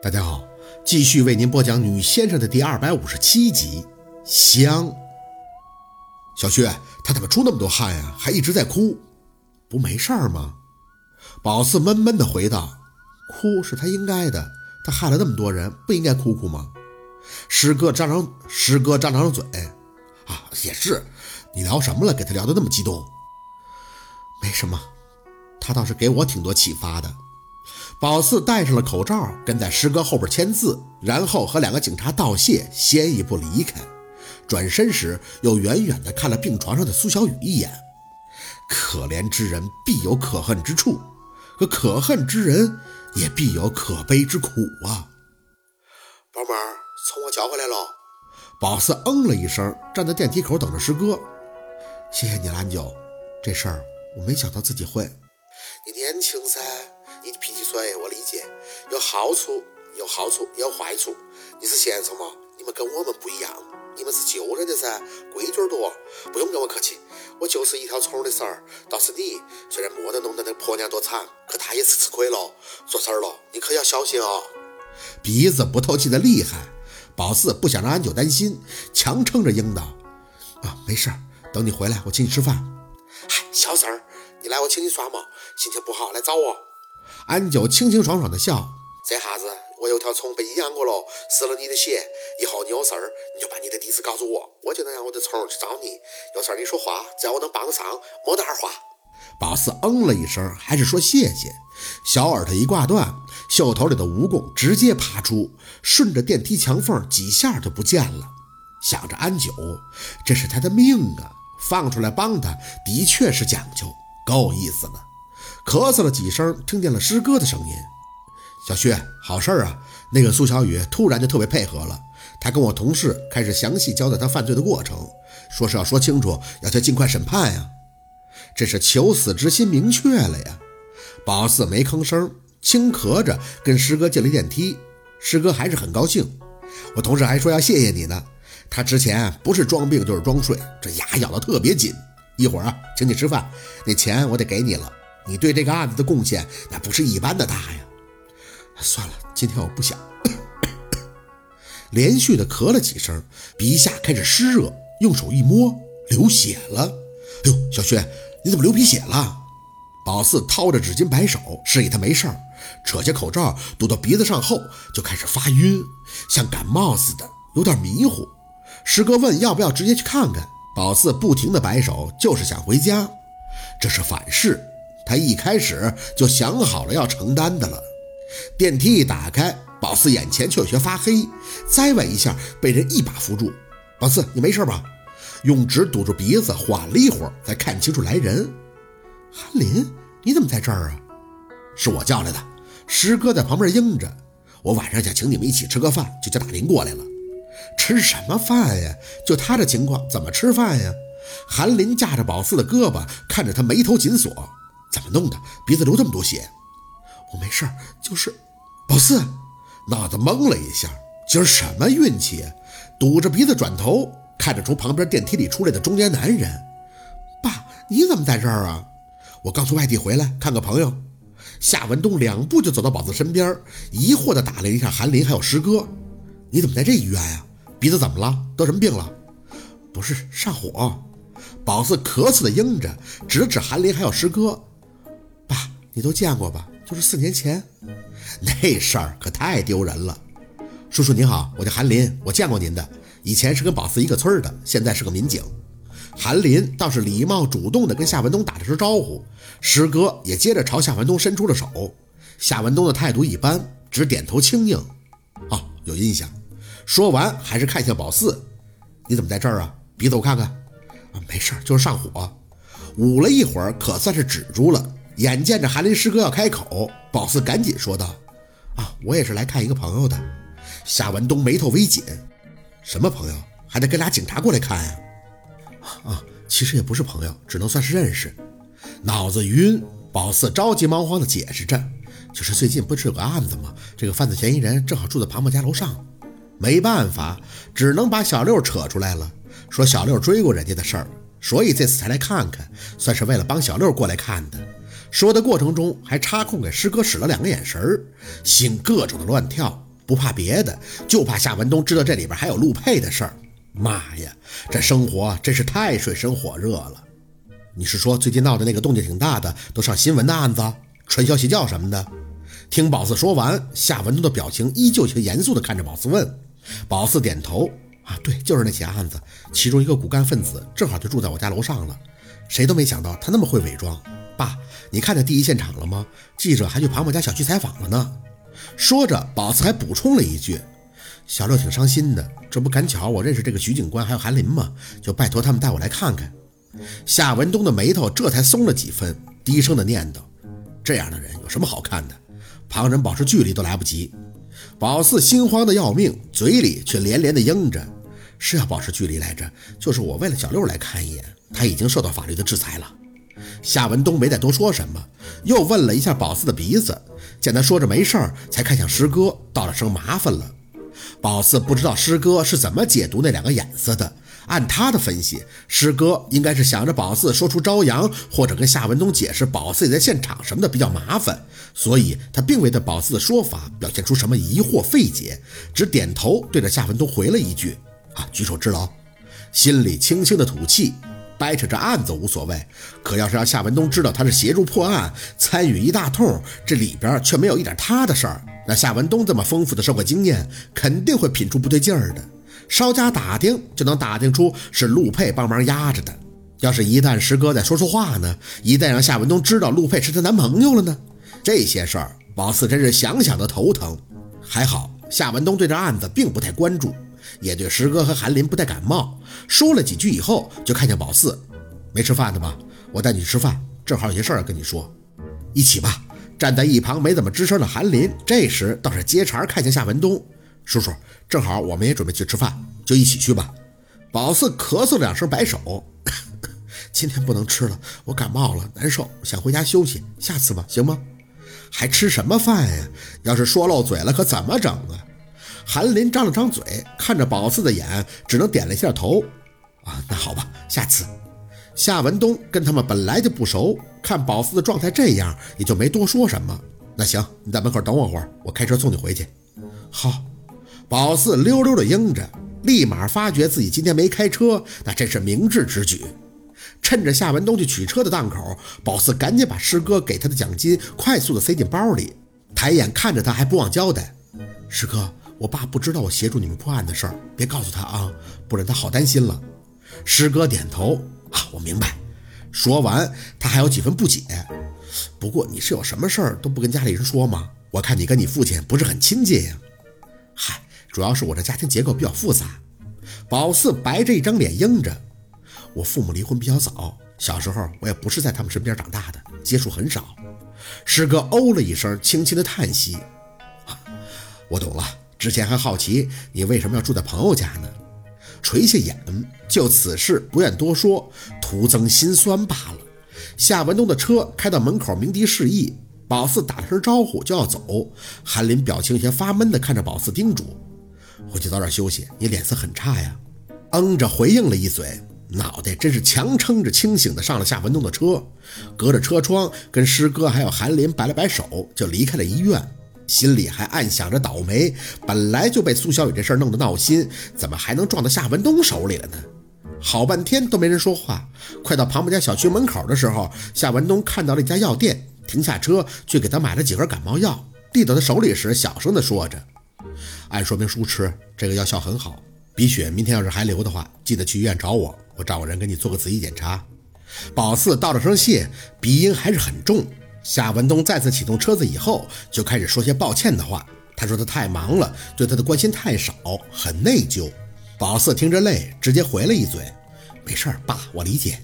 大家好，继续为您播讲《女先生》的第二百五十七集。香，小薛，他怎么出那么多汗呀？还一直在哭，不没事儿吗？宝四闷闷的回道：“哭是他应该的，他害了那么多人，不应该哭哭吗？”师哥张张，师哥张张嘴，啊，也是。你聊什么了？给他聊得那么激动？没什么，他倒是给我挺多启发的。宝四戴上了口罩，跟在师哥后边签字，然后和两个警察道谢，先一步离开。转身时，又远远地看了病床上的苏小雨一眼。可怜之人必有可恨之处，可可恨之人也必有可悲之苦啊！宝妹儿，从我叫回来了。宝四嗯了一声，站在电梯口等着师哥。谢谢你，兰九。这事儿我没想到自己会。你年轻噻。你脾气衰，我理解，有好处，有好处，也有坏处。你是先生嘛，你们跟我们不一样，你们是旧人的噻，规矩多，不用跟我客气。我就是一条虫的事儿，倒是你，虽然没得弄得那婆娘多惨，可她也是吃亏了，做事儿了，你可要小心啊。鼻子不透气的厉害，宝四不想让安九担心，强撑着应道：“啊，没事儿，等你回来，我请你吃饭。”嗨，小婶儿，你来我请你耍嘛，心情不好来找我。安九清清爽爽的笑，这下子我有条虫被你养过了，失了你的血，以后你有事儿你就把你的地址告诉我，我就能让我的虫去找你。有事儿你说话，只要我能帮得上，没得二话。宝四嗯了一声，还是说谢谢。小耳朵一挂断，袖头里的蜈蚣直接爬出，顺着电梯墙缝几下就不见了。想着安九，这是他的命啊，放出来帮他的确是讲究，够意思了。咳嗽了几声，听见了师哥的声音：“小薛，好事儿啊！那个苏小雨突然就特别配合了，他跟我同事开始详细交代他犯罪的过程，说是要说清楚，要他尽快审判呀。这是求死之心明确了呀！”宝四没吭声，轻咳着跟师哥进了电梯。师哥还是很高兴，我同事还说要谢谢你呢。他之前不是装病就是装睡，这牙咬得特别紧。一会儿啊，请你吃饭，那钱我得给你了。你对这个案子的贡献，那不是一般的大呀！算了，今天我不想。连续的咳了几声，鼻下开始湿热，用手一摸，流血了。哎呦，小薛，你怎么流鼻血了？宝四掏着纸巾摆手，示意他没事儿，扯下口罩堵到鼻子上后，就开始发晕，像感冒似的，有点迷糊。师哥问要不要直接去看看，宝四不停的摆手，就是想回家。这是反噬。他一开始就想好了要承担的了。电梯一打开，宝四眼前却有些发黑，栽歪一下被人一把扶住。宝四，你没事吧？用纸堵住鼻子，缓了一会儿，才看清楚来人。韩林，你怎么在这儿啊？是我叫来的。师哥在旁边应着。我晚上想请你们一起吃个饭，就叫大林过来了。吃什么饭呀？就他这情况，怎么吃饭呀？韩林架着宝四的胳膊，看着他眉头紧锁。怎么弄的？鼻子流这么多血？我没事儿，就是宝四脑子懵了一下。今儿什么运气？堵着鼻子转头看着从旁边电梯里出来的中年男人。爸，你怎么在这儿啊？我刚从外地回来，看个朋友。夏文东两步就走到宝四身边，疑惑地打量一下韩林还有师哥。你怎么在这医院啊？鼻子怎么了？得什么病了？不是上火。宝四咳嗽的应着，指了指韩林还有师哥。你都见过吧？就是四年前那事儿，可太丢人了。叔叔您好，我叫韩林，我见过您的，以前是跟宝四一个村的，现在是个民警。韩林倒是礼貌主动的跟夏文东打了声招呼，师哥也接着朝夏文东伸出了手。夏文东的态度一般，只点头轻应。哦，有印象。说完还是看向宝四，你怎么在这儿啊？鼻子我看看。啊，没事就是上火。捂了一会儿，可算是止住了。眼见着韩林师哥要开口，宝四赶紧说道：“啊，我也是来看一个朋友的。”夏文东眉头微紧：“什么朋友？还得跟俩警察过来看呀？”“啊，其实也不是朋友，只能算是认识。”脑子晕，宝四着急忙慌地解释着：“就是最近不是有个案子吗？这个犯罪嫌疑人正好住在庞某家楼上，没办法，只能把小六扯出来了，说小六追过人家的事儿，所以这次才来看看，算是为了帮小六过来看的。”说的过程中，还插空给师哥使了两个眼神儿，心各种的乱跳。不怕别的，就怕夏文东知道这里边还有陆佩的事儿。妈呀，这生活真是太水深火热了。你是说最近闹的那个动静挺大的，都上新闻的案子，传销邪教什么的？听宝四说完，夏文东的表情依旧挺严肃的看着宝四问。宝四点头啊，对，就是那起案子，其中一个骨干分子正好就住在我家楼上了，谁都没想到他那么会伪装。爸，你看见第一现场了吗？记者还去庞某家小区采访了呢。说着，宝四还补充了一句：“小六挺伤心的，这不赶巧我认识这个徐警官还有韩林吗？就拜托他们带我来看看。”夏文东的眉头这才松了几分，低声的念叨：“这样的人有什么好看的？旁人保持距离都来不及。”宝四心慌的要命，嘴里却连连的应着：“是要保持距离来着，就是我为了小六来看一眼，他已经受到法律的制裁了。”夏文东没再多说什么，又问了一下宝四的鼻子，见他说着没事儿，才看向师哥，道了声麻烦了。宝四不知道师哥是怎么解读那两个眼色的，按他的分析，师哥应该是想着宝四说出朝阳，或者跟夏文东解释宝四也在现场什么的比较麻烦，所以他并未对宝四的说法表现出什么疑惑费解，只点头对着夏文东回了一句：“啊，举手之劳。”心里轻轻的吐气。掰扯这案子无所谓，可要是让夏文东知道他是协助破案、参与一大通，这里边却没有一点他的事儿，那夏文东这么丰富的社会经验，肯定会品出不对劲儿的。稍加打听，就能打听出是陆佩帮忙压着的。要是一旦石哥再说出话呢？一旦让夏文东知道陆佩是她男朋友了呢？这些事儿，宝四真是想想都头疼。还好，夏文东对这案子并不太关注。也对石哥和韩林不太感冒，说了几句以后，就看见宝四，没吃饭的吧？我带你去吃饭，正好有些事儿要跟你说，一起吧。站在一旁没怎么吱声的韩林，这时倒是接茬看向夏文东叔叔，正好我们也准备去吃饭，就一起去吧。宝四咳嗽两声，摆手，今天不能吃了，我感冒了，难受，想回家休息，下次吧，行吗？还吃什么饭呀？要是说漏嘴了，可怎么整啊？韩林张了张嘴，看着宝四的眼，只能点了一下头。啊，那好吧，下次。夏文东跟他们本来就不熟，看宝四的状态这样，也就没多说什么。那行，你在门口等我会儿，我开车送你回去。好。宝四溜溜的应着，立马发觉自己今天没开车，那真是明智之举。趁着夏文东去取车的档口，宝四赶紧把师哥给他的奖金快速的塞进包里，抬眼看着他，还不忘交代：师哥。我爸不知道我协助你们破案的事儿，别告诉他啊，不然他好担心了。师哥点头啊，我明白。说完，他还有几分不解。不过你是有什么事儿都不跟家里人说吗？我看你跟你父亲不是很亲近呀。嗨，主要是我这家庭结构比较复杂。宝四白着一张脸应着。我父母离婚比较早，小时候我也不是在他们身边长大的，接触很少。师哥哦了一声，轻轻的叹息。我懂了。之前还好奇你为什么要住在朋友家呢？垂下眼，就此事不愿多说，徒增心酸罢了。夏文东的车开到门口，鸣笛示意，宝四打声招呼就要走。韩林表情有些发闷的看着宝四，叮嘱：“回去早点休息，你脸色很差呀。”嗯着回应了一嘴，脑袋真是强撑着清醒的上了夏文东的车，隔着车窗跟师哥还有韩林摆了摆手，就离开了医院。心里还暗想着倒霉，本来就被苏小雨这事儿弄得闹心，怎么还能撞到夏文东手里了呢？好半天都没人说话，快到庞某家小区门口的时候，夏文东看到了一家药店，停下车去给他买了几盒感冒药，递到他手里时，小声的说着：“按说明书吃，这个药效很好。鼻血明天要是还流的话，记得去医院找我，我找个人给你做个仔细检查。”宝四道了声谢，鼻音还是很重。夏文东再次启动车子以后，就开始说些抱歉的话。他说他太忙了，对他的关心太少，很内疚。宝四听着累，直接回了一嘴：“没事儿，爸，我理解。”